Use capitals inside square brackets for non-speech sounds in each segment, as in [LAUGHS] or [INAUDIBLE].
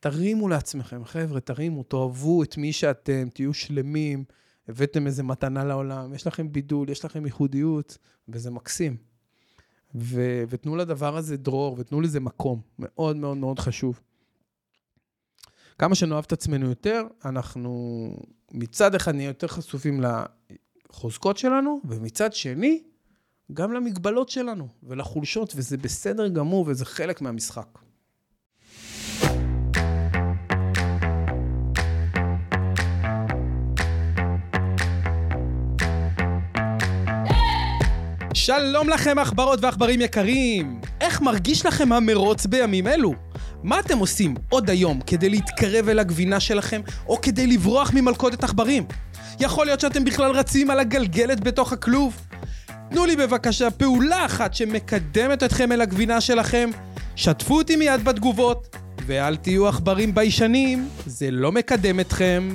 תרימו לעצמכם, חבר'ה, תרימו, תאהבו את מי שאתם, תהיו שלמים, הבאתם איזה מתנה לעולם, יש לכם בידול, יש לכם ייחודיות, וזה מקסים. ו- ותנו לדבר הזה דרור, ותנו לזה מקום, מאוד מאוד מאוד חשוב. כמה שנאהב את עצמנו יותר, אנחנו מצד אחד נהיה יותר חשופים לחוזקות שלנו, ומצד שני, גם למגבלות שלנו ולחולשות, וזה בסדר גמור וזה חלק מהמשחק. שלום לכם עכברות ועכברים יקרים! איך מרגיש לכם המרוץ בימים אלו? מה אתם עושים עוד היום כדי להתקרב אל הגבינה שלכם, או כדי לברוח ממלכודת עכברים? יכול להיות שאתם בכלל רצים על הגלגלת בתוך הכלוב? תנו לי בבקשה פעולה אחת שמקדמת אתכם אל הגבינה שלכם, שתפו אותי מיד בתגובות, ואל תהיו עכברים ביישנים, זה לא מקדם אתכם.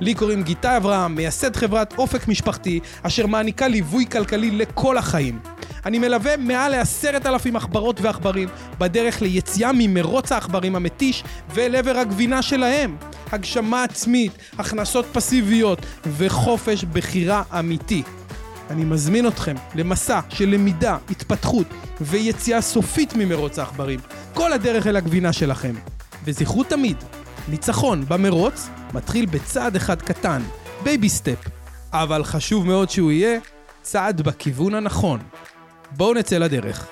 לי קוראים גיטה אברהם, מייסד חברת אופק משפחתי, אשר מעניקה ליווי כלכלי לכל החיים. אני מלווה מעל לעשרת אלפים עכברות ועכברים בדרך ליציאה ממרוץ העכברים המתיש ואל עבר הגבינה שלהם. הגשמה עצמית, הכנסות פסיביות וחופש בחירה אמיתי. אני מזמין אתכם למסע של למידה, התפתחות ויציאה סופית ממרוץ העכברים. כל הדרך אל הגבינה שלכם. וזכרו תמיד, ניצחון במרוץ מתחיל בצעד אחד קטן, baby step, אבל חשוב מאוד שהוא יהיה צעד בכיוון הנכון. בואו נצא לדרך.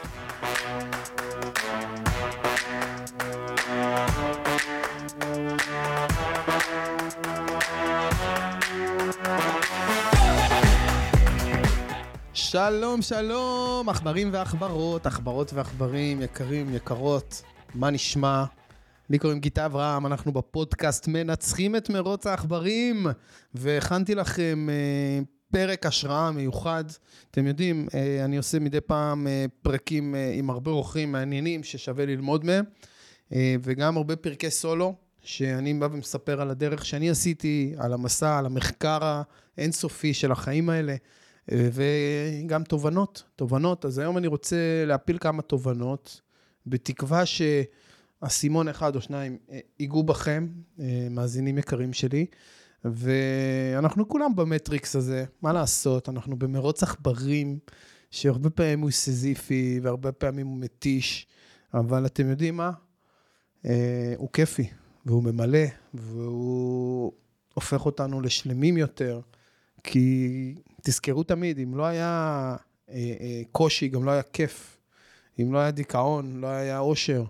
שלום, שלום, עכברים ועכברות, עכברות ועכברים, יקרים, יקרות, מה נשמע? לי קוראים גיטה אברהם, אנחנו בפודקאסט מנצחים את מרוץ העכברים, והכנתי לכם אה, פרק השראה מיוחד. אתם יודעים, אה, אני עושה מדי פעם אה, פרקים אה, עם הרבה אורחים מעניינים ששווה ללמוד מהם, אה, וגם הרבה פרקי סולו, שאני בא ומספר על הדרך שאני עשיתי, על המסע, על המחקר האינסופי של החיים האלה. אה, וגם תובנות, תובנות. אז היום אני רוצה להפיל כמה תובנות, בתקווה שאסימון אחד או שניים אה, ייגעו בכם, אה, מאזינים יקרים שלי, ואנחנו כולם במטריקס הזה, מה לעשות, אנחנו במרוץ עכברים, שהרבה פעמים הוא סזיפי והרבה פעמים הוא מתיש, אבל אתם יודעים מה? הוא כיפי, והוא ממלא, והוא הופך אותנו לשלמים יותר. כי תזכרו תמיד, אם לא היה אה, אה, קושי, גם לא היה כיף. אם לא היה דיכאון, לא היה אושר,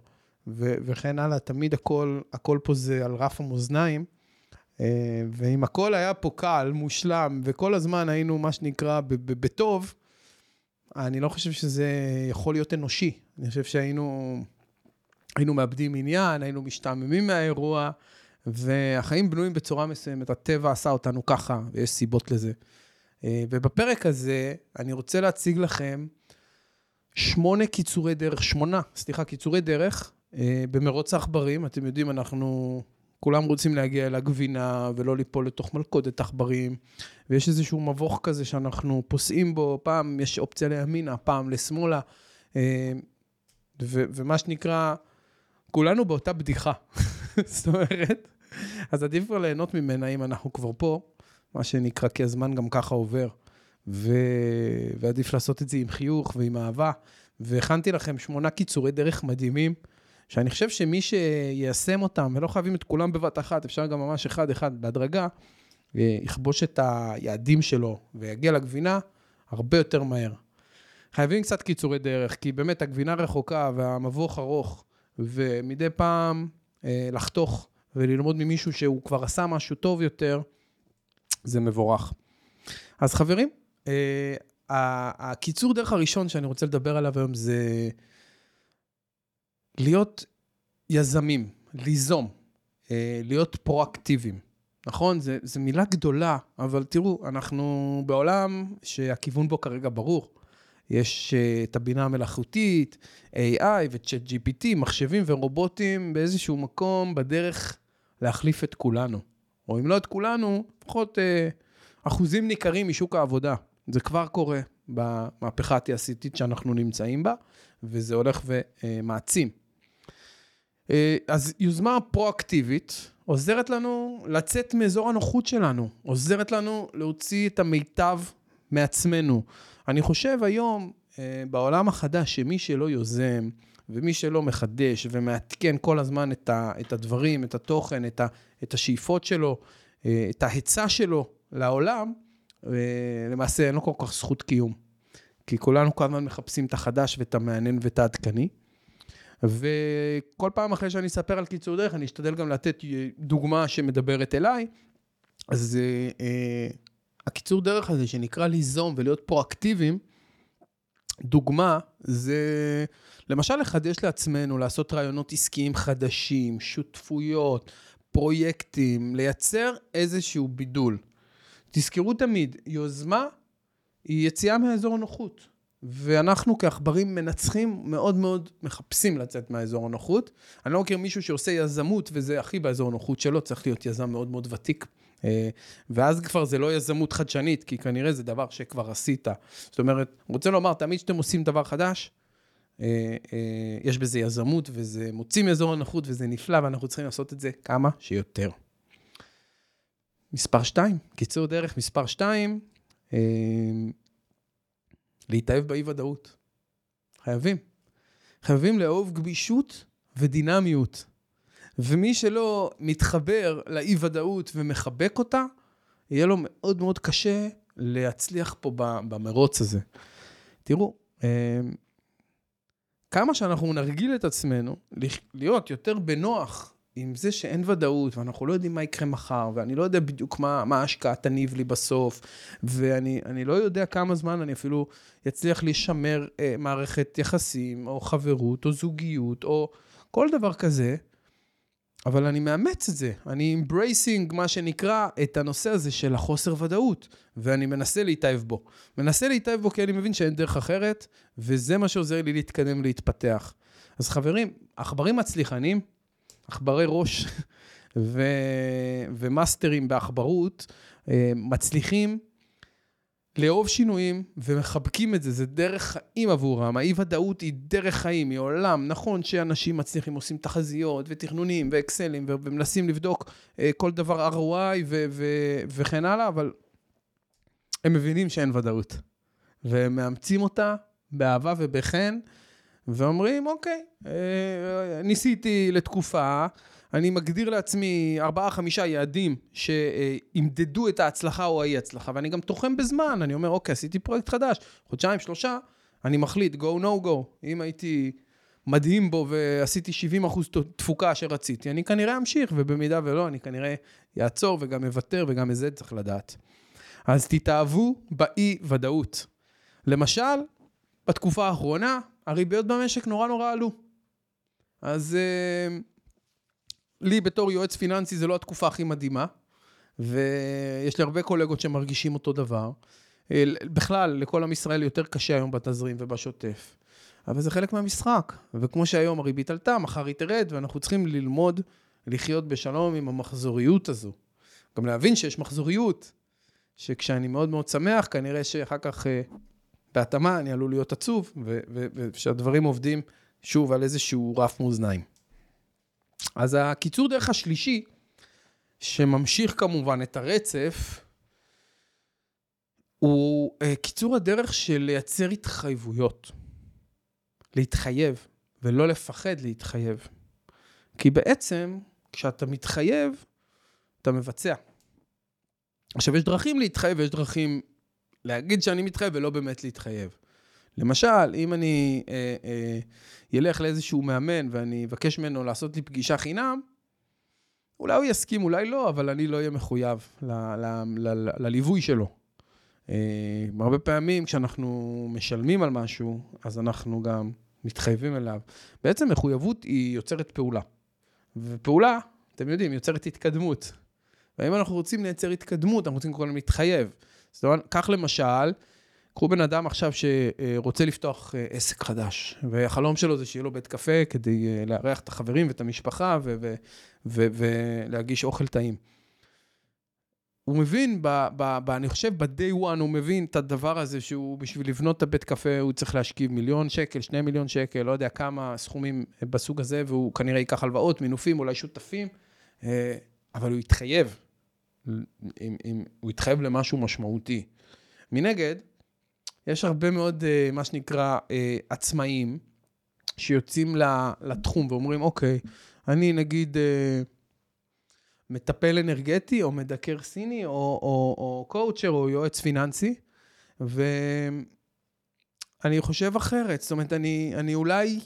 ו- וכן הלאה, תמיד הכל, הכל פה זה על רף המאזניים. אה, ואם הכל היה פה קל, מושלם, וכל הזמן היינו, מה שנקרא, בטוב, אני לא חושב שזה יכול להיות אנושי. אני חושב שהיינו היינו מאבדים עניין, היינו משתעממים מהאירוע, והחיים בנויים בצורה מסוימת, הטבע עשה אותנו ככה, ויש סיבות לזה. אה, ובפרק הזה אני רוצה להציג לכם שמונה קיצורי דרך, שמונה, סליחה, קיצורי דרך במרוץ העכברים. אתם יודעים, אנחנו כולם רוצים להגיע אל הגבינה ולא ליפול לתוך מלכודת עכברים, ויש איזשהו מבוך כזה שאנחנו פוסעים בו, פעם יש אופציה לימינה, פעם לשמאלה, אה, ו- ומה שנקרא, כולנו באותה בדיחה. [LAUGHS] זאת אומרת, אז עדיף כבר ליהנות ממנה אם אנחנו כבר פה, מה שנקרא, כי הזמן גם ככה עובר. ו... ועדיף לעשות את זה עם חיוך ועם אהבה. והכנתי לכם שמונה קיצורי דרך מדהימים, שאני חושב שמי שיישם אותם, ולא חייבים את כולם בבת אחת, אפשר גם ממש אחד-אחד בהדרגה, יכבוש את היעדים שלו ויגיע לגבינה הרבה יותר מהר. חייבים קצת קיצורי דרך, כי באמת הגבינה רחוקה והמבוך ארוך, ומדי פעם אה, לחתוך וללמוד ממישהו שהוא כבר עשה משהו טוב יותר, זה מבורך. אז חברים, אה, הקיצור דרך הראשון שאני רוצה לדבר עליו היום זה להיות יזמים, ליזום, אה, להיות פרואקטיביים. נכון? זו מילה גדולה, אבל תראו, אנחנו בעולם שהכיוון בו כרגע ברור. יש uh, את הבינה המלאכותית, AI ו-Chat GPT, מחשבים ורובוטים באיזשהו מקום בדרך להחליף את כולנו. או אם לא את כולנו, לפחות uh, אחוזים ניכרים משוק העבודה. זה כבר קורה במהפכה התעשייתית שאנחנו נמצאים בה, וזה הולך ומעצים. אה, אז יוזמה פרואקטיבית עוזרת לנו לצאת מאזור הנוחות שלנו, עוזרת לנו להוציא את המיטב מעצמנו. אני חושב היום, אה, בעולם החדש, שמי שלא יוזם, ומי שלא מחדש ומעדכן כל הזמן את, ה, את הדברים, את התוכן, את, ה, את השאיפות שלו, אה, את ההיצע שלו לעולם, למעשה אין לו כל כך זכות קיום. כי כולנו כל הזמן מחפשים את החדש ואת המעניין ואת העדכני. וכל פעם אחרי שאני אספר על קיצור דרך, אני אשתדל גם לתת דוגמה שמדברת אליי. אז אה, הקיצור דרך הזה שנקרא ליזום ולהיות פרואקטיביים, דוגמה זה למשל לחדש לעצמנו, לעשות רעיונות עסקיים חדשים, שותפויות, פרויקטים, לייצר איזשהו בידול. תזכרו תמיד, יוזמה היא יציאה מאזור הנוחות. ואנחנו כעכברים מנצחים, מאוד מאוד מחפשים לצאת מהאזור הנוחות. אני לא מכיר מישהו שעושה יזמות, וזה הכי באזור הנוחות שלו, צריך להיות יזם מאוד מאוד ותיק. אה, ואז כבר זה לא יזמות חדשנית, כי כנראה זה דבר שכבר עשית. זאת אומרת, רוצה לומר, תמיד כשאתם עושים דבר חדש, אה, אה, יש בזה יזמות, וזה מוציא מאזור הנוחות, וזה נפלא, ואנחנו צריכים לעשות את זה כמה שיותר. מספר 2, קיצור דרך מספר 2, להתאהב באי-ודאות. חייבים. חייבים לאהוב גמישות ודינמיות. ומי שלא מתחבר לאי-ודאות ומחבק אותה, יהיה לו מאוד מאוד קשה להצליח פה במרוץ הזה. תראו, אה, כמה שאנחנו נרגיל את עצמנו להיות יותר בנוח עם זה שאין ודאות, ואנחנו לא יודעים מה יקרה מחר, ואני לא יודע בדיוק מה, ההשקעה תניב לי בסוף, ואני לא יודע כמה זמן אני אפילו אצליח לשמר אה, מערכת יחסים, או חברות, או זוגיות, או כל דבר כזה, אבל אני מאמץ את זה, אני embracing, מה שנקרא, את הנושא הזה של החוסר ודאות, ואני מנסה להתאהב בו. מנסה להתאהב בו כי אני מבין שאין דרך אחרת, וזה מה שעוזר לי להתקדם, להתפתח. אז חברים, עכברים מצליחנים, עכברי ראש [LAUGHS] ו... ומאסטרים בעכברות, אה, מצליחים לאהוב שינויים ומחבקים את זה, זה דרך חיים עבורם. האי-ודאות היא דרך חיים, היא עולם. נכון שאנשים מצליחים, עושים תחזיות ותכנונים ואקסלים ומנסים לבדוק אה, כל דבר ROI ו- ו- וכן הלאה, אבל הם מבינים שאין ודאות. והם מאמצים אותה באהבה ובחן, ואומרים, אוקיי, אה, ניסיתי לתקופה, אני מגדיר לעצמי ארבעה, חמישה יעדים שימדדו את ההצלחה או האי-הצלחה, ואני גם תוחם בזמן, אני אומר, אוקיי, עשיתי פרויקט חדש, חודשיים, שלושה, אני מחליט, go, no go. אם הייתי מדהים בו ועשיתי 70 אחוז תפוקה שרציתי, אני כנראה אמשיך, ובמידה ולא, אני כנראה אעצור וגם אוותר, וגם את זה צריך לדעת. אז תתאהבו באי-ודאות. למשל, בתקופה האחרונה, הריביות במשק נורא נורא עלו. אז uh, לי בתור יועץ פיננסי זה לא התקופה הכי מדהימה, ויש לי הרבה קולגות שמרגישים אותו דבר. אה, בכלל, לכל עם ישראל יותר קשה היום בתזרים ובשוטף. אבל זה חלק מהמשחק, וכמו שהיום הריבית עלתה, מחר היא תרד, ואנחנו צריכים ללמוד לחיות בשלום עם המחזוריות הזו. גם להבין שיש מחזוריות, שכשאני מאוד מאוד שמח, כנראה שאחר כך אה, בהתאמה אני עלול להיות עצוב, ושהדברים עובדים שוב על איזשהו רף מאזניים. אז הקיצור דרך השלישי, שממשיך כמובן את הרצף, הוא uh, קיצור הדרך של לייצר התחייבויות. להתחייב, ולא לפחד להתחייב. כי בעצם, כשאתה מתחייב, אתה מבצע. עכשיו, יש דרכים להתחייב ויש דרכים להגיד שאני מתחייב ולא באמת להתחייב. למשל, אם אני אה, אה, ילך לאיזשהו מאמן ואני אבקש ממנו לעשות לי פגישה חינם, אולי הוא יסכים, אולי לא, אבל אני לא אהיה מחויב לליווי שלו. אה, הרבה פעמים כשאנחנו משלמים על משהו, אז אנחנו גם מתחייבים אליו. בעצם מחויבות היא יוצרת פעולה. ופעולה, אתם יודעים, יוצרת התקדמות. ואם אנחנו רוצים לייצר התקדמות, אנחנו רוצים קודם להתחייב. זאת אומרת, כך למשל, קחו בן אדם עכשיו שרוצה לפתוח אה, עסק חדש, והחלום שלו זה שיהיה לו בית קפה כדי אה, לארח את החברים ואת המשפחה ולהגיש אוכל טעים. הוא מבין, ב, ב, ב, אני חושב ב-day one הוא מבין את הדבר הזה שהוא בשביל לבנות את הבית קפה הוא צריך להשכיב מיליון שקל, שני מיליון שקל, לא יודע כמה סכומים בסוג הזה, והוא כנראה ייקח הלוואות, מינופים, אולי שותפים, אה, אבל הוא יתחייב, אם, אם, הוא יתחייב למשהו משמעותי. מנגד, יש הרבה מאוד, אה, מה שנקרא, אה, עצמאים, שיוצאים לתחום ואומרים, אוקיי, אני נגיד... מטפל אנרגטי, או מדקר סיני, או, או, או קואוצ'ר, או יועץ פיננסי, ואני חושב אחרת. זאת אומרת, אני, אני אולי...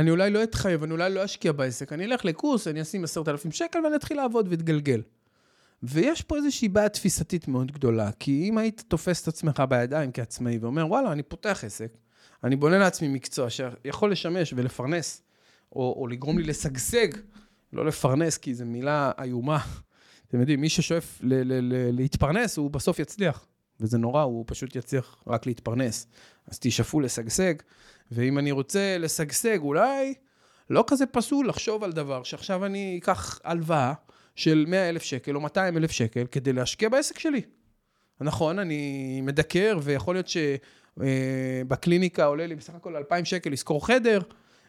אני אולי לא אתחייב, אני אולי לא אשקיע בעסק, אני אלך לקורס, אני אשים עשרת אלפים שקל ואני אתחיל לעבוד ואתגלגל. ויש פה איזושהי בעיה תפיסתית מאוד גדולה, כי אם היית תופס את עצמך בידיים כעצמאי ואומר, וואלה, אני פותח עסק, אני בונה לעצמי מקצוע שיכול לשמש ולפרנס, או, או לגרום לי לשגשג לא לפרנס, כי זו מילה איומה. אתם יודעים, מי ששואף ל- ל- ל- להתפרנס, הוא בסוף יצליח. וזה נורא, הוא פשוט יצליח רק להתפרנס. אז תשאפו לשגשג, ואם אני רוצה לשגשג, אולי לא כזה פסול לחשוב על דבר שעכשיו אני אקח הלוואה של 100 אלף שקל או 200 אלף שקל כדי להשקיע בעסק שלי. נכון, אני מדקר, ויכול להיות שבקליניקה עולה לי בסך הכל 2,000 שקל לשכור חדר,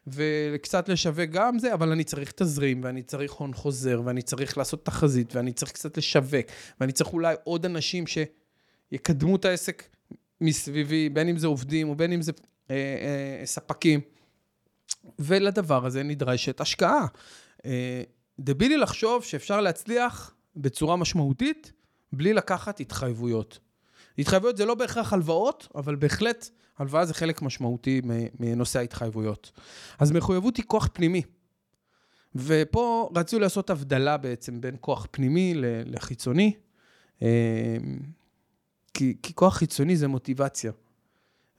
וקצת לשווק גם זה, אבל אני צריך תזרים, ואני צריך הון חוזר, ואני צריך לעשות תחזית, ואני צריך קצת לשווק, ואני צריך אולי עוד אנשים שיקדמו את העסק מסביבי, בין אם זה עובדים או בין אם זה ספקים. ולדבר הזה נדרשת השקעה. אה, דבילי לחשוב שאפשר להצליח בצורה משמעותית בלי לקחת התחייבויות. התחייבויות זה לא בהכרח הלוואות, אבל בהחלט הלוואה זה חלק משמעותי מנושא ההתחייבויות. אז מחויבות היא כוח פנימי. ופה רצו לעשות הבדלה בעצם בין כוח פנימי לחיצוני, כי, כי כוח חיצוני זה מוטיבציה.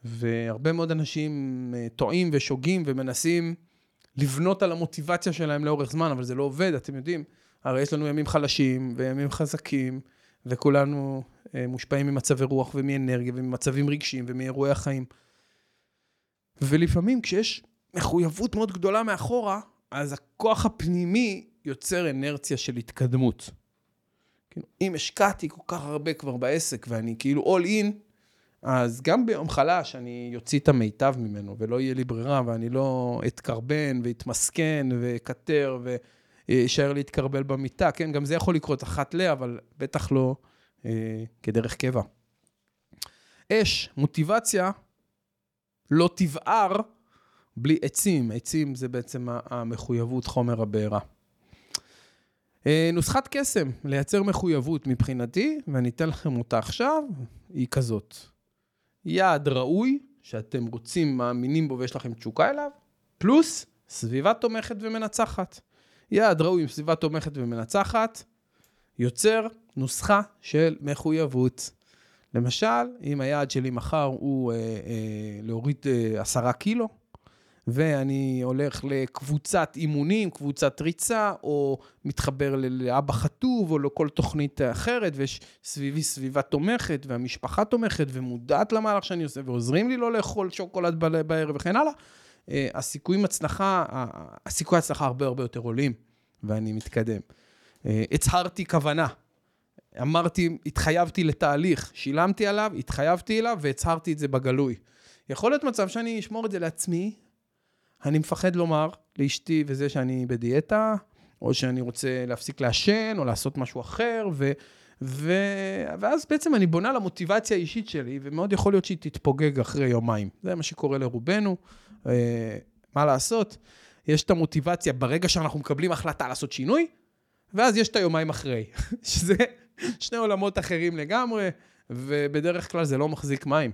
והרבה מאוד אנשים אה, טועים ושוגים ומנסים לבנות על המוטיבציה שלהם לאורך זמן, אבל זה לא עובד, אתם יודעים. הרי יש לנו ימים חלשים וימים חזקים, וכולנו אה, מושפעים ממצבי רוח ומאנרגיה וממצבים רגשיים ומאירועי החיים. ולפעמים כשיש מחויבות מאוד גדולה מאחורה, אז הכוח הפנימי יוצר אנרציה של התקדמות. כאילו, אם השקעתי כל כך הרבה כבר בעסק ואני כאילו all in, אז גם ביום חלש אני אוציא את המיטב ממנו ולא יהיה לי ברירה ואני לא אתקרבן ואתמסכן ואקטר ויישאר להתקרבל במיטה, כן? גם זה יכול לקרות אחת ל, אבל בטח לא אה, כדרך קבע. אש, מוטיבציה, לא תבער בלי עצים. עצים זה בעצם המחויבות, חומר הבעירה. אה, נוסחת קסם, לייצר מחויבות מבחינתי, ואני אתן לכם אותה עכשיו, היא כזאת. יעד ראוי, שאתם רוצים, מאמינים בו ויש לכם תשוקה אליו, פלוס סביבה תומכת ומנצחת. יעד ראוי עם סביבה תומכת ומנצחת, יוצר נוסחה של מחויבות. למשל, אם היעד שלי מחר הוא אה, אה, להוריד אה, עשרה קילו, ואני הולך לקבוצת אימונים, קבוצת ריצה, או מתחבר לאבא חטוב, או לכל תוכנית אחרת, ויש סביבי סביבה תומכת, והמשפחה תומכת, ומודעת למהלך שאני עושה, ועוזרים לי לא לאכול שוקולד בערב וכן הלאה, אה, הסיכויים הצלחה, הסיכוי הצלחה הרבה הרבה יותר עולים, ואני מתקדם. אה, הצהרתי כוונה. אמרתי, התחייבתי לתהליך, שילמתי עליו, התחייבתי אליו והצהרתי את זה בגלוי. יכול להיות מצב שאני אשמור את זה לעצמי, אני מפחד לומר לאשתי וזה שאני בדיאטה, או שאני רוצה להפסיק לעשן, או לעשות משהו אחר, ו... ו... ואז בעצם אני בונה למוטיבציה האישית שלי, ומאוד יכול להיות שהיא תתפוגג אחרי יומיים. זה מה שקורה לרובנו. אה, מה לעשות? יש את המוטיבציה ברגע שאנחנו מקבלים החלטה לעשות שינוי, ואז יש את היומיים אחרי, [LAUGHS] שזה שני עולמות אחרים לגמרי, ובדרך כלל זה לא מחזיק מים.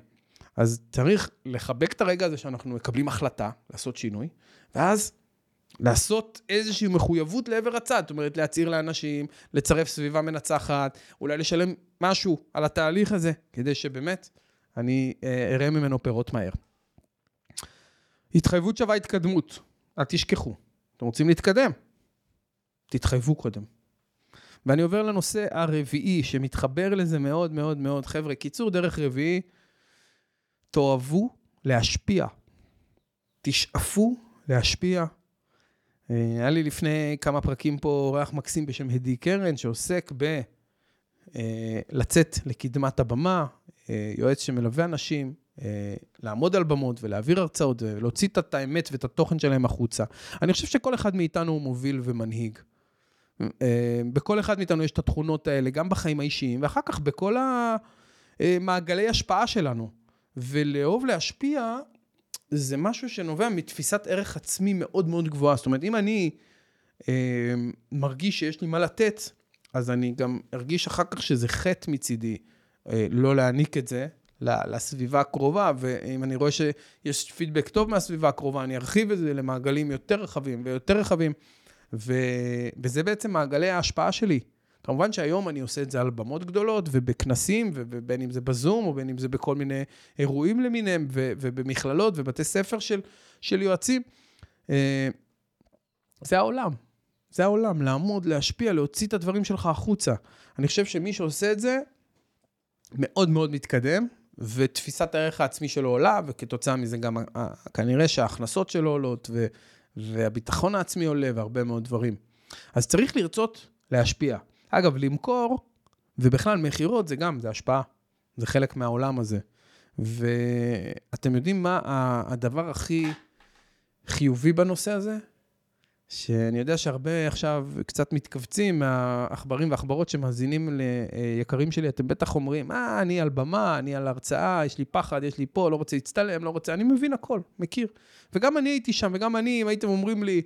אז צריך לחבק את הרגע הזה שאנחנו מקבלים החלטה לעשות שינוי, ואז לעשות איזושהי מחויבות לעבר הצד, זאת אומרת, להצהיר לאנשים, לצרף סביבה מנצחת, אולי לשלם משהו על התהליך הזה, כדי שבאמת אני אה, אראה ממנו פירות מהר. התחייבות שווה התקדמות, אל תשכחו. אתם רוצים להתקדם? תתחייבו קודם. ואני עובר לנושא הרביעי, שמתחבר לזה מאוד מאוד מאוד. חבר'ה, קיצור דרך רביעי, תאהבו להשפיע. תשאפו להשפיע. אה, היה לי לפני כמה פרקים פה אורח מקסים בשם הדי קרן, שעוסק ב... אה, לצאת לקדמת הבמה, אה, יועץ שמלווה אנשים, לעמוד על במות ולהעביר הרצאות ולהוציא את האמת ואת התוכן שלהם החוצה. אני חושב שכל אחד מאיתנו הוא מוביל ומנהיג. בכל אחד מאיתנו יש את התכונות האלה, גם בחיים האישיים, ואחר כך בכל המעגלי השפעה שלנו. ולאהוב להשפיע, זה משהו שנובע מתפיסת ערך עצמי מאוד מאוד גבוהה. זאת אומרת, אם אני אה, מרגיש שיש לי מה לתת, אז אני גם ארגיש אחר כך שזה חטא מצידי אה, לא להעניק את זה לסביבה הקרובה, ואם אני רואה שיש פידבק טוב מהסביבה הקרובה, אני ארחיב את זה למעגלים יותר רחבים ויותר רחבים, ו... וזה בעצם מעגלי ההשפעה שלי. כמובן שהיום אני עושה את זה על במות גדולות ובכנסים, ובין אם זה בזום, או בין אם זה בכל מיני אירועים למיניהם, ובמכללות ובתי ספר של, של יועצים. אה, זה העולם. זה העולם, לעמוד, להשפיע, להוציא את הדברים שלך החוצה. אני חושב שמי שעושה את זה, מאוד מאוד מתקדם, ותפיסת הערך העצמי שלו עולה, וכתוצאה מזה גם כנראה שההכנסות שלו עולות, ו, והביטחון העצמי עולה, והרבה מאוד דברים. אז צריך לרצות להשפיע. אגב, למכור, ובכלל מכירות זה גם, זה השפעה. זה חלק מהעולם הזה. ואתם יודעים מה הדבר הכי חיובי בנושא הזה? שאני יודע שהרבה עכשיו קצת מתכווצים מהעכברים והעכברות שמאזינים ליקרים שלי, אתם בטח אומרים, אה, אני על במה, אני על הרצאה, יש לי פחד, יש לי פה, לא רוצה להצטלם, לא רוצה, אני מבין הכל, מכיר. וגם אני הייתי שם, וגם אני, אם הייתם אומרים לי,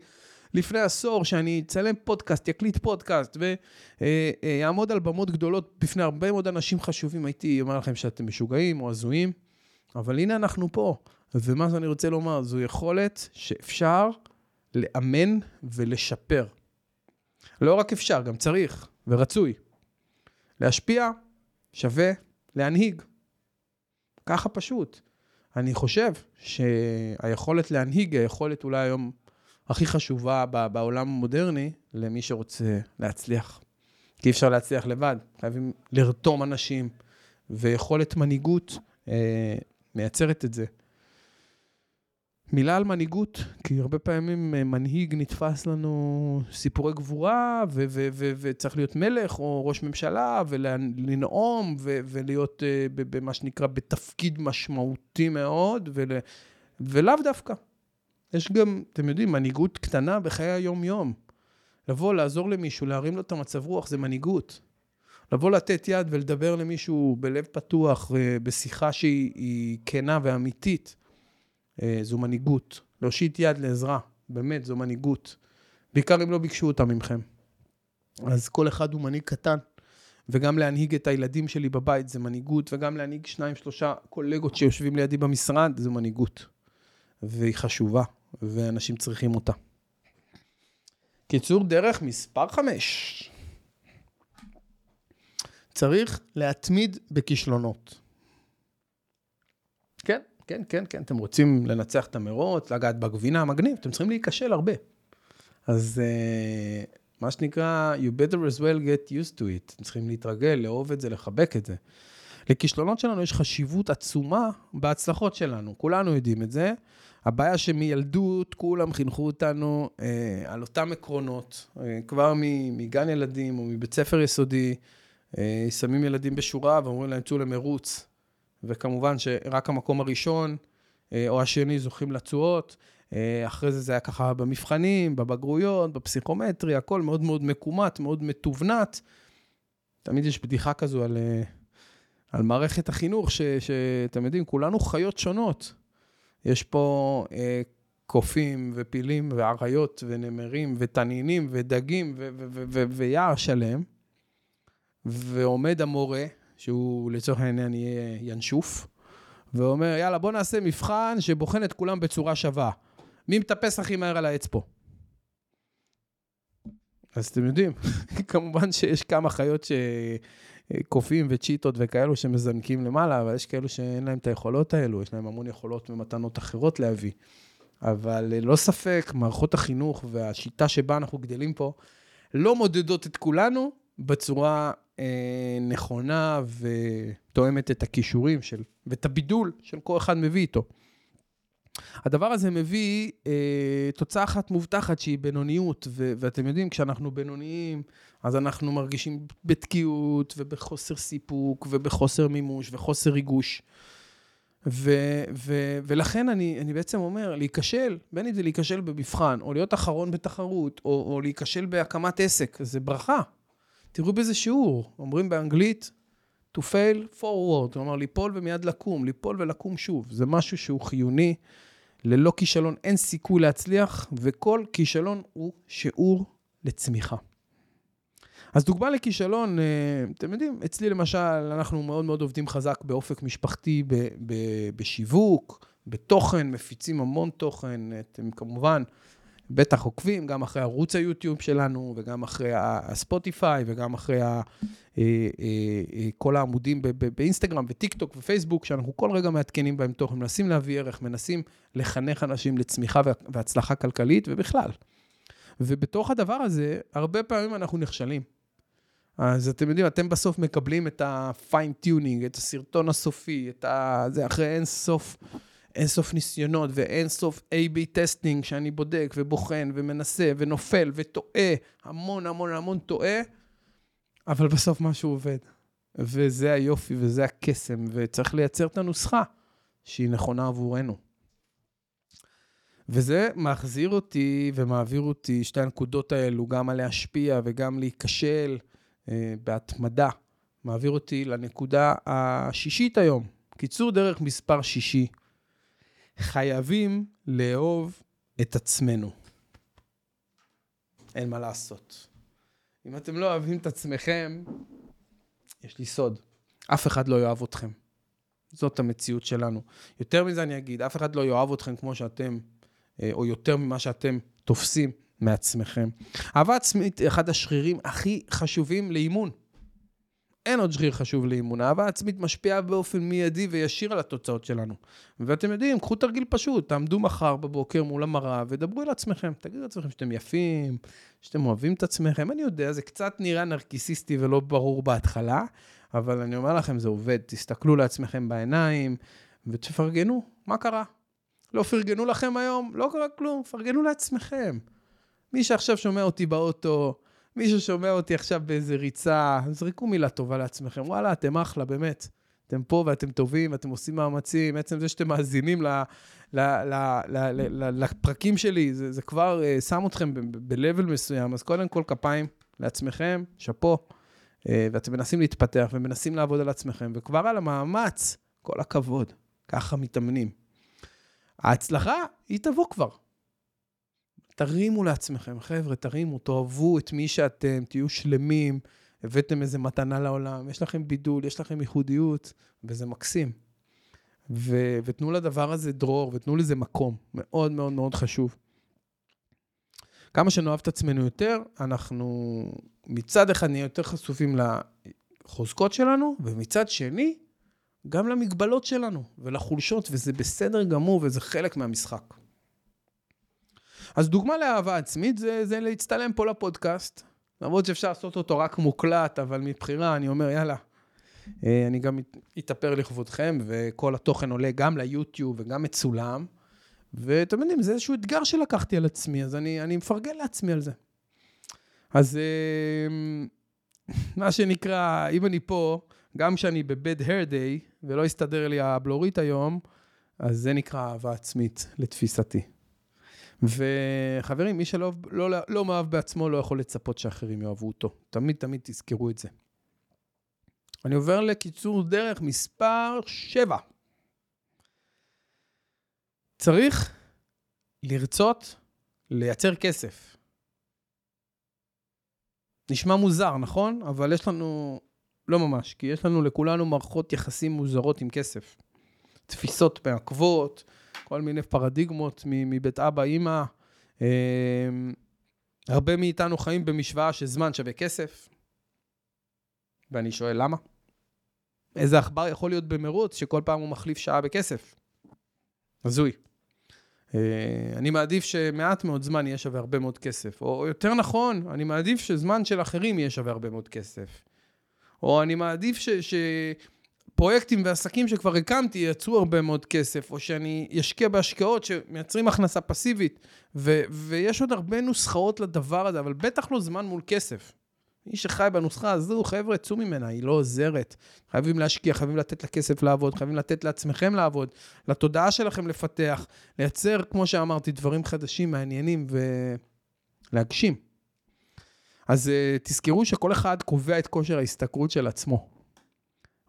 לפני עשור שאני אצלם פודקאסט, יקליט פודקאסט ויעמוד על במות גדולות בפני הרבה מאוד אנשים חשובים, הייתי אומר לכם שאתם משוגעים או הזויים, אבל הנה אנחנו פה. ומה שאני רוצה לומר, זו יכולת שאפשר לאמן ולשפר. לא רק אפשר, גם צריך ורצוי. להשפיע שווה להנהיג. ככה פשוט. אני חושב שהיכולת להנהיג היא היכולת אולי היום הכי חשובה בעולם המודרני למי שרוצה להצליח. כי אי אפשר להצליח לבד, חייבים לרתום אנשים, ויכולת מנהיגות אה, מייצרת את זה. מילה על מנהיגות, כי הרבה פעמים אה, מנהיג נתפס לנו סיפורי גבורה, וצריך להיות מלך או ראש ממשלה, ולנאום, ולהיות uh, במה שנקרא בתפקיד משמעותי מאוד, ול- ולאו דווקא. יש גם, אתם יודעים, מנהיגות קטנה בחיי היום-יום. לבוא, לעזור למישהו, להרים לו את המצב רוח, זה מנהיגות. לבוא לתת יד ולדבר למישהו בלב פתוח, אה, בשיחה שהיא כנה ואמיתית, אה, זו מנהיגות. להושיט יד לעזרה, באמת, זו מנהיגות. בעיקר אם לא ביקשו אותה ממכם. אז כל אחד הוא מנהיג קטן, וגם להנהיג את הילדים שלי בבית זה מנהיגות, וגם להנהיג שניים, שלושה קולגות שיושבים לידי במשרד זו מנהיגות. והיא חשובה. ואנשים צריכים אותה. קיצור דרך מספר 5. צריך להתמיד בכישלונות. כן, כן, כן, כן, אתם רוצים לנצח את המרוץ, לגעת בגבינה, מגניב, אתם צריכים להיכשל הרבה. אז uh, מה שנקרא, you better as well get used to it. אתם צריכים להתרגל, לאהוב את זה, לחבק את זה. לכישלונות שלנו יש חשיבות עצומה בהצלחות שלנו, כולנו יודעים את זה. הבעיה שמילדות כולם חינכו אותנו אה, על אותם עקרונות, אה, כבר מגן ילדים או מבית ספר יסודי, אה, שמים ילדים בשורה ואומרים להם צאו למרוץ, וכמובן שרק המקום הראשון אה, או השני זוכים לתשואות. אה, אחרי זה זה היה ככה במבחנים, בבגרויות, בפסיכומטרי, הכל מאוד מאוד מקומט, מאוד מתובנת. תמיד יש בדיחה כזו על, אה, על מערכת החינוך, שאתם יודעים, כולנו חיות שונות. יש פה אה, קופים ופילים ואריות ונמרים ותנינים ודגים ויער שלם, ועומד המורה, שהוא לצורך העניין יהיה ינשוף, ואומר, יאללה, בוא נעשה מבחן שבוחן את כולם בצורה שווה. מי מטפס הכי מהר על העץ פה? אז אתם יודעים, [LAUGHS] כמובן שיש כמה חיות ש... קופים וצ'יטות וכאלו שמזנקים למעלה, אבל יש כאלו שאין להם את היכולות האלו, יש להם המון יכולות ומתנות אחרות להביא. אבל ללא ספק, מערכות החינוך והשיטה שבה אנחנו גדלים פה, לא מודדות את כולנו בצורה אה, נכונה ותואמת את הכישורים של, ואת הבידול של כל אחד מביא איתו. הדבר הזה מביא אה, תוצאה אחת מובטחת שהיא בינוניות, ו- ואתם יודעים, כשאנחנו בינוניים, אז אנחנו מרגישים בתקיעות ובחוסר סיפוק ובחוסר מימוש וחוסר ריגוש. ו- ו- ולכן אני, אני בעצם אומר, להיכשל, בין אם זה להיכשל במבחן, או להיות אחרון בתחרות, או, או להיכשל בהקמת עסק, זה ברכה. תראו באיזה שיעור, אומרים באנגלית, to fail forward, כלומר ליפול ומיד לקום, ליפול ולקום שוב. זה משהו שהוא חיוני. ללא כישלון אין סיכוי להצליח, וכל כישלון הוא שיעור לצמיחה. אז דוגמה לכישלון, אה, אתם יודעים, אצלי למשל, אנחנו מאוד מאוד עובדים חזק באופק משפחתי, ב- ב- בשיווק, בתוכן, מפיצים המון תוכן, אתם כמובן בטח עוקבים, גם אחרי ערוץ היוטיוב שלנו, וגם אחרי הספוטיפיי, וגם אחרי ה, אה, אה, כל העמודים באינסטגרם וטיק טוק ופייסבוק, שאנחנו כל רגע מעדכנים בהם תוכן, מנסים להביא ערך, מנסים לחנך אנשים לצמיחה והצלחה כלכלית ובכלל. ובתוך הדבר הזה, הרבה פעמים אנחנו נכשלים. אז אתם יודעים, אתם בסוף מקבלים את ה-fine את הסרטון הסופי, את ה... זה אחרי אין סוף אין סוף ניסיונות ואין סוף A-B testing שאני בודק ובוחן ומנסה ונופל וטועה, המון המון המון טועה, אבל בסוף משהו עובד. וזה היופי וזה הקסם, וצריך לייצר את הנוסחה שהיא נכונה עבורנו. וזה מחזיר אותי ומעביר אותי, שתי הנקודות האלו, גם על להשפיע וגם להיכשל בהתמדה, מעביר אותי לנקודה השישית היום. קיצור דרך מספר שישי. חייבים לאהוב את עצמנו. אין מה לעשות. אם אתם לא אוהבים את עצמכם, יש לי סוד, אף אחד לא יאהב אתכם. זאת המציאות שלנו. יותר מזה אני אגיד, אף אחד לא יאהב אתכם כמו שאתם, אה, או יותר ממה שאתם תופסים מעצמכם. אהבה עצמית היא אחד השרירים הכי חשובים לאימון. אין עוד שריר חשוב לאימון. אהבה עצמית משפיעה באופן מיידי וישיר על התוצאות שלנו. ואתם יודעים, קחו תרגיל פשוט, תעמדו מחר בבוקר מול המראה ודברו אל עצמכם. תגידו לעצמכם שאתם יפים, שאתם אוהבים את עצמכם. אני יודע, זה קצת נראה נרקיסיסטי ולא ברור בהתחלה, אבל אני אומר לכם, זה עובד. תסתכלו לעצמכם בעיניים ותפרגנו, מה קרה? לא פרגנו לכם היום? לא קרה כלום, פרגנו לעצמכם. מי שעכשיו שומע אותי באוטו, מי ששומע אותי עכשיו באיזה ריצה, זרקו מילה טובה לעצמכם. וואלה, אתם אחלה, באמת. אתם פה ואתם טובים, ואתם עושים מאמצים. עצם זה שאתם מאזינים ל, ל, ל, ל, ל, ל, לפרקים שלי, זה, זה כבר uh, שם אתכם ב-level מסוים. אז קודם כל, כפיים לעצמכם, שאפו. Uh, ואתם מנסים להתפתח ומנסים לעבוד על עצמכם, וכבר על המאמץ, כל הכבוד. ככה מתאמנים. ההצלחה, היא תבוא כבר. תרימו לעצמכם, חבר'ה, תרימו, תאהבו את מי שאתם, תהיו שלמים, הבאתם איזה מתנה לעולם, יש לכם בידול, יש לכם ייחודיות, וזה מקסים. ו- ותנו לדבר הזה דרור, ותנו לזה מקום, מאוד מאוד מאוד חשוב. כמה שנאהב את עצמנו יותר, אנחנו מצד אחד נהיה יותר חשופים לחוזקות שלנו, ומצד שני, גם למגבלות שלנו ולחולשות, וזה בסדר גמור, וזה חלק מהמשחק. אז דוגמה לאהבה עצמית זה, זה להצטלם פה לפודקאסט. למרות שאפשר לעשות אותו רק מוקלט, אבל מבחירה אני אומר, יאללה, אה, אני גם אתאפר לכבודכם, וכל התוכן עולה גם ליוטיוב וגם מצולם. ואתם יודעים, זה איזשהו אתגר שלקחתי על עצמי, אז אני, אני מפרגן לעצמי על זה. אז אה, מה שנקרא, אם אני פה, גם כשאני בבד הר דיי, ולא הסתדר לי הבלורית היום, אז זה נקרא אהבה עצמית, לתפיסתי. וחברים, מי שלא לא, לא מאהב בעצמו לא יכול לצפות שאחרים יאהבו אותו. תמיד תמיד תזכרו את זה. אני עובר לקיצור דרך מספר 7. צריך לרצות לייצר כסף. נשמע מוזר, נכון? אבל יש לנו, לא ממש, כי יש לנו לכולנו מערכות יחסים מוזרות עם כסף. תפיסות מעכבות, כל מיני פרדיגמות מבית אבא, אימא. אמ, הרבה מאיתנו חיים במשוואה שזמן שווה כסף, ואני שואל למה? איזה עכבר יכול להיות במרוץ שכל פעם הוא מחליף שעה בכסף? הזוי. אה, אני מעדיף שמעט מאוד זמן יהיה שווה הרבה מאוד כסף. או יותר נכון, אני מעדיף שזמן של אחרים יהיה שווה הרבה מאוד כסף. או אני מעדיף ש... ש... פרויקטים ועסקים שכבר הקמתי יצרו הרבה מאוד כסף, או שאני אשקיע בהשקעות שמייצרים הכנסה פסיבית, ו- ויש עוד הרבה נוסחאות לדבר הזה, אבל בטח לא זמן מול כסף. מי שחי בנוסחה הזו, חבר'ה, צאו ממנה, היא לא עוזרת. חייבים להשקיע, חייבים לתת לכסף לעבוד, חייבים לתת לעצמכם לעבוד, לתודעה שלכם לפתח, לייצר, כמו שאמרתי, דברים חדשים, מעניינים ולהגשים. אז uh, תזכרו שכל אחד קובע את כושר ההשתכרות של עצמו.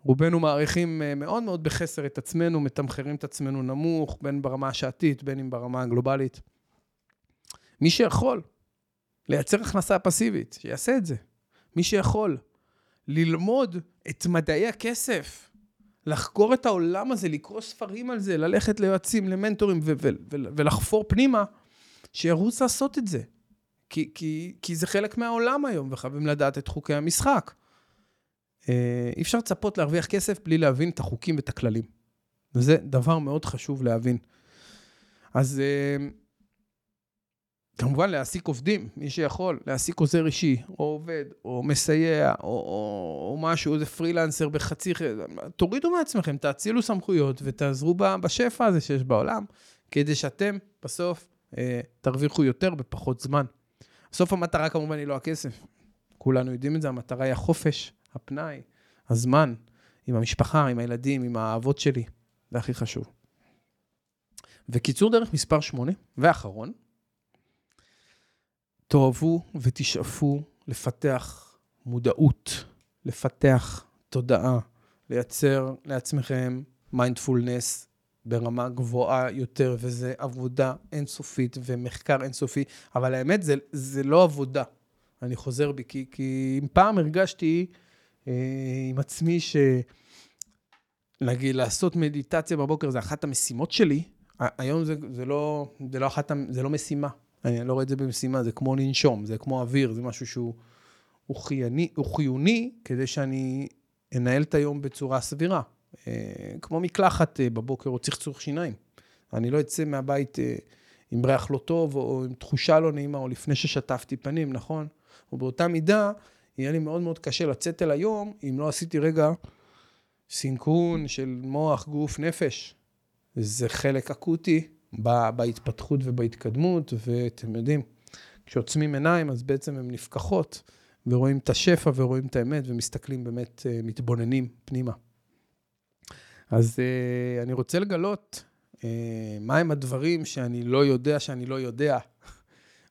רובנו מעריכים uh, מאוד מאוד בחסר את עצמנו, מתמחרים את עצמנו נמוך, בין ברמה השעתית, בין אם ברמה הגלובלית. מי שיכול לייצר הכנסה פסיבית, שיעשה את זה. מי שיכול ללמוד את מדעי הכסף, לחקור את העולם הזה, לקרוא ספרים על זה, ללכת ליועצים, למנטורים ו- ו- ו- ולחפור פנימה, שירוץ לעשות את זה. כי, כי, כי זה חלק מהעולם היום, וחייבים לדעת את חוקי המשחק. אה, אי אפשר לצפות להרוויח כסף בלי להבין את החוקים ואת הכללים. וזה דבר מאוד חשוב להבין. אז אה, כמובן להעסיק עובדים, מי שיכול, להעסיק עוזר אישי, או עובד, או מסייע, או, או, או משהו, איזה פרילנסר בחצי... תורידו מעצמכם, תאצילו סמכויות ותעזרו בשפע הזה שיש בעולם, כדי שאתם בסוף אה, תרוויחו יותר בפחות זמן. בסוף המטרה כמובן היא לא הכסף. כולנו יודעים את זה, המטרה היא החופש, הפנאי, הזמן, עם המשפחה, עם הילדים, עם האהבות שלי. זה הכי חשוב. וקיצור דרך מספר 8, ואחרון, תאהבו ותשאפו לפתח מודעות, לפתח תודעה, לייצר לעצמכם מיינדפולנס ברמה גבוהה יותר, וזה עבודה אינסופית ומחקר אינסופי, אבל האמת, זה, זה לא עבודה. אני חוזר בי, כי, כי אם פעם הרגשתי עם עצמי ש... נגיד, לעשות מדיטציה בבוקר זה אחת המשימות שלי, היום זה, זה, לא, זה, לא אחת, זה לא משימה. אני לא רואה את זה במשימה, זה כמו לנשום, זה כמו אוויר, זה משהו שהוא הוא חייני, הוא חיוני כדי שאני אנהל את היום בצורה סבירה. אה, כמו מקלחת אה, בבוקר או צחצוח שיניים. אני לא אצא מהבית אה, עם ריח לא טוב או עם תחושה לא נעימה או לפני ששטפתי פנים, נכון? ובאותה מידה, יהיה לי מאוד מאוד קשה לצאת אל היום אם לא עשיתי רגע סינכרון של מוח, גוף, נפש. זה חלק אקוטי בהתפתחות ובהתקדמות, ואתם יודעים, כשעוצמים עיניים, אז בעצם הן נפקחות, ורואים את השפע ורואים את האמת, ומסתכלים באמת, מתבוננים פנימה. אז uh, אני רוצה לגלות uh, מהם הדברים שאני לא יודע שאני לא יודע.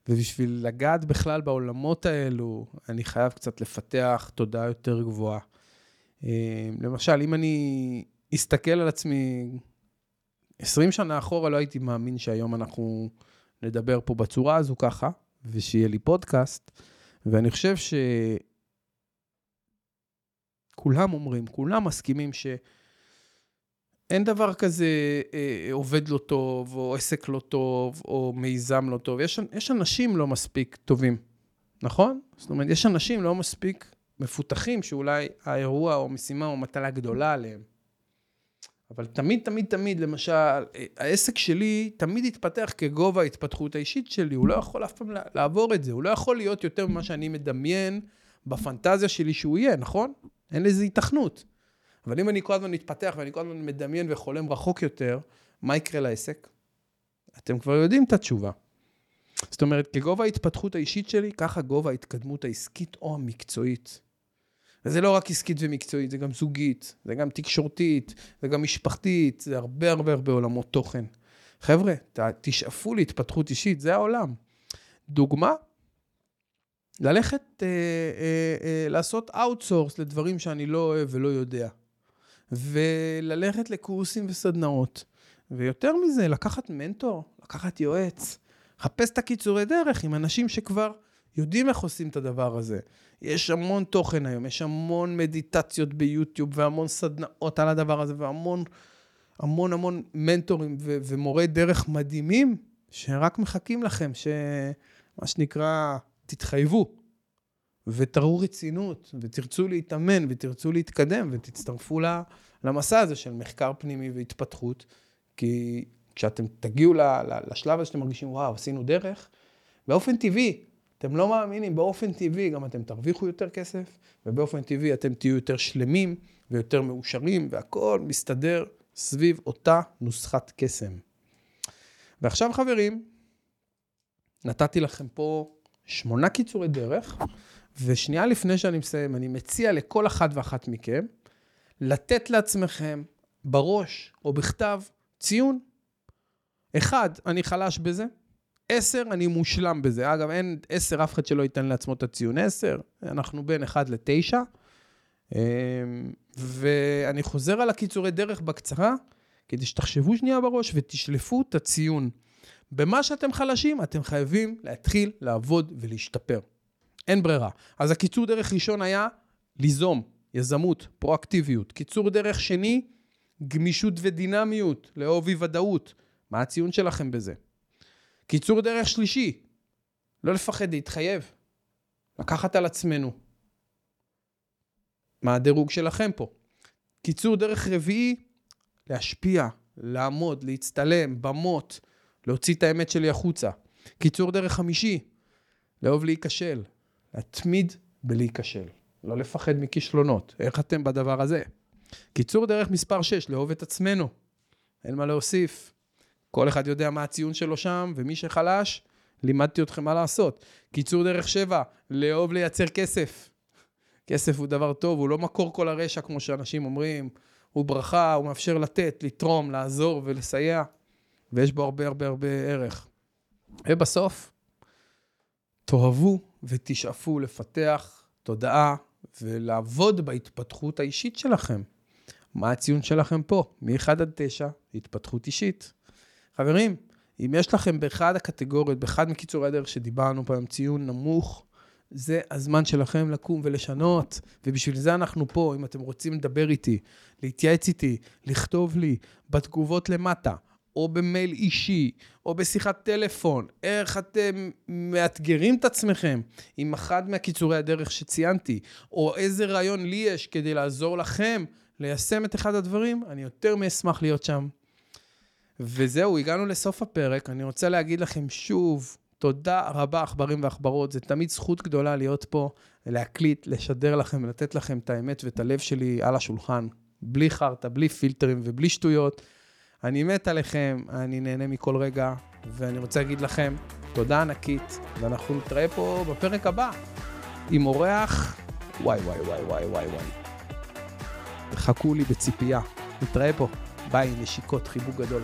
ובשביל לגעת בכלל בעולמות האלו, אני חייב קצת לפתח תודעה יותר גבוהה. Uh, למשל, אם אני אסתכל על עצמי 20 שנה אחורה, לא הייתי מאמין שהיום אנחנו נדבר פה בצורה הזו ככה, ושיהיה לי פודקאסט. ואני חושב שכולם אומרים, כולם מסכימים ש... אין דבר כזה אה, עובד לא טוב, או עסק לא טוב, או מיזם לא טוב. יש, יש אנשים לא מספיק טובים, נכון? זאת אומרת, יש אנשים לא מספיק מפותחים, שאולי האירוע או משימה או מטלה גדולה עליהם. אבל תמיד, תמיד, תמיד, למשל, העסק שלי תמיד התפתח כגובה ההתפתחות האישית שלי, הוא לא יכול אף פעם לעבור את זה, הוא לא יכול להיות יותר ממה שאני מדמיין בפנטזיה שלי שהוא יהיה, נכון? אין לזה התכנות. אבל אם אני כל הזמן מתפתח ואני כל הזמן מדמיין וחולם רחוק יותר, מה יקרה לעסק? אתם כבר יודעים את התשובה. זאת אומרת, כגובה ההתפתחות האישית שלי, ככה גובה ההתקדמות העסקית או המקצועית. וזה לא רק עסקית ומקצועית, זה גם זוגית, זה גם תקשורתית, זה גם משפחתית, זה הרבה הרבה הרבה עולמות תוכן. חבר'ה, תשאפו להתפתחות אישית, זה העולם. דוגמה, ללכת אה, אה, אה, לעשות outsource לדברים שאני לא אוהב ולא יודע. וללכת לקורסים וסדנאות. ויותר מזה, לקחת מנטור, לקחת יועץ, חפש את הקיצורי דרך עם אנשים שכבר יודעים איך עושים את הדבר הזה. יש המון תוכן היום, יש המון מדיטציות ביוטיוב והמון סדנאות על הדבר הזה והמון המון המון מנטורים ו- ומורי דרך מדהימים שרק מחכים לכם, שמה שנקרא, תתחייבו. ותראו רצינות, ותרצו להתאמן, ותרצו להתקדם, ותצטרפו למסע הזה של מחקר פנימי והתפתחות, כי כשאתם תגיעו לשלב הזה שאתם מרגישים, וואו, עשינו דרך, באופן טבעי, אתם לא מאמינים, באופן טבעי גם אתם תרוויחו יותר כסף, ובאופן טבעי אתם תהיו יותר שלמים ויותר מאושרים, והכול מסתדר סביב אותה נוסחת קסם. ועכשיו חברים, נתתי לכם פה שמונה קיצורי דרך, ושנייה לפני שאני מסיים, אני מציע לכל אחת ואחת מכם לתת לעצמכם בראש או בכתב ציון. אחד, אני חלש בזה. עשר, אני מושלם בזה. אגב, אין עשר, אף אחד שלא ייתן לעצמו את הציון עשר. אנחנו בין אחד לתשע. אמ, ואני חוזר על הקיצורי דרך בקצרה, כדי שתחשבו שנייה בראש ותשלפו את הציון. במה שאתם חלשים, אתם חייבים להתחיל לעבוד ולהשתפר. אין ברירה. אז הקיצור דרך ראשון היה ליזום, יזמות, פרואקטיביות. קיצור דרך שני, גמישות ודינמיות, לאהוב ודאות. מה הציון שלכם בזה? קיצור דרך שלישי, לא לפחד להתחייב, לקחת על עצמנו. מה הדירוג שלכם פה? קיצור דרך רביעי, להשפיע, לעמוד, להצטלם, במות, להוציא את האמת שלי החוצה. קיצור דרך חמישי, לאהוב להיכשל, להתמיד בלהיכשל, לא לפחד מכישלונות. איך אתם בדבר הזה? קיצור דרך מספר 6, לאהוב את עצמנו. אין מה להוסיף. כל אחד יודע מה הציון שלו שם, ומי שחלש, לימדתי אתכם מה לעשות. קיצור דרך 7, לאהוב לייצר כסף. כסף הוא דבר טוב, הוא לא מקור כל הרשע, כמו שאנשים אומרים. הוא ברכה, הוא מאפשר לתת, לתרום, לעזור ולסייע, ויש בו הרבה הרבה הרבה ערך. ובסוף, תאהבו ותשאפו לפתח תודעה ולעבוד בהתפתחות האישית שלכם. מה הציון שלכם פה? מ-1 עד 9, התפתחות אישית. חברים, אם יש לכם באחד הקטגוריות, באחד מקיצורי הדרך שדיברנו פה, עם ציון נמוך, זה הזמן שלכם לקום ולשנות, ובשביל זה אנחנו פה, אם אתם רוצים לדבר איתי, להתייעץ איתי, לכתוב לי בתגובות למטה, או במייל אישי, או בשיחת טלפון, איך אתם מאתגרים את עצמכם עם אחד מהקיצורי הדרך שציינתי, או איזה רעיון לי יש כדי לעזור לכם ליישם את אחד הדברים, אני יותר מאשמח להיות שם. וזהו, הגענו לסוף הפרק. אני רוצה להגיד לכם שוב, תודה רבה, עכברים ועכברות. זה תמיד זכות גדולה להיות פה, להקליט, לשדר לכם ולתת לכם את האמת ואת הלב שלי על השולחן, בלי חרטא, בלי פילטרים ובלי שטויות. אני מת עליכם, אני נהנה מכל רגע, ואני רוצה להגיד לכם תודה ענקית, ואנחנו נתראה פה בפרק הבא עם אורח, וואי וואי וואי וואי וואי וואי. חכו לי בציפייה, נתראה פה, ביי, נשיקות, חיבוק גדול.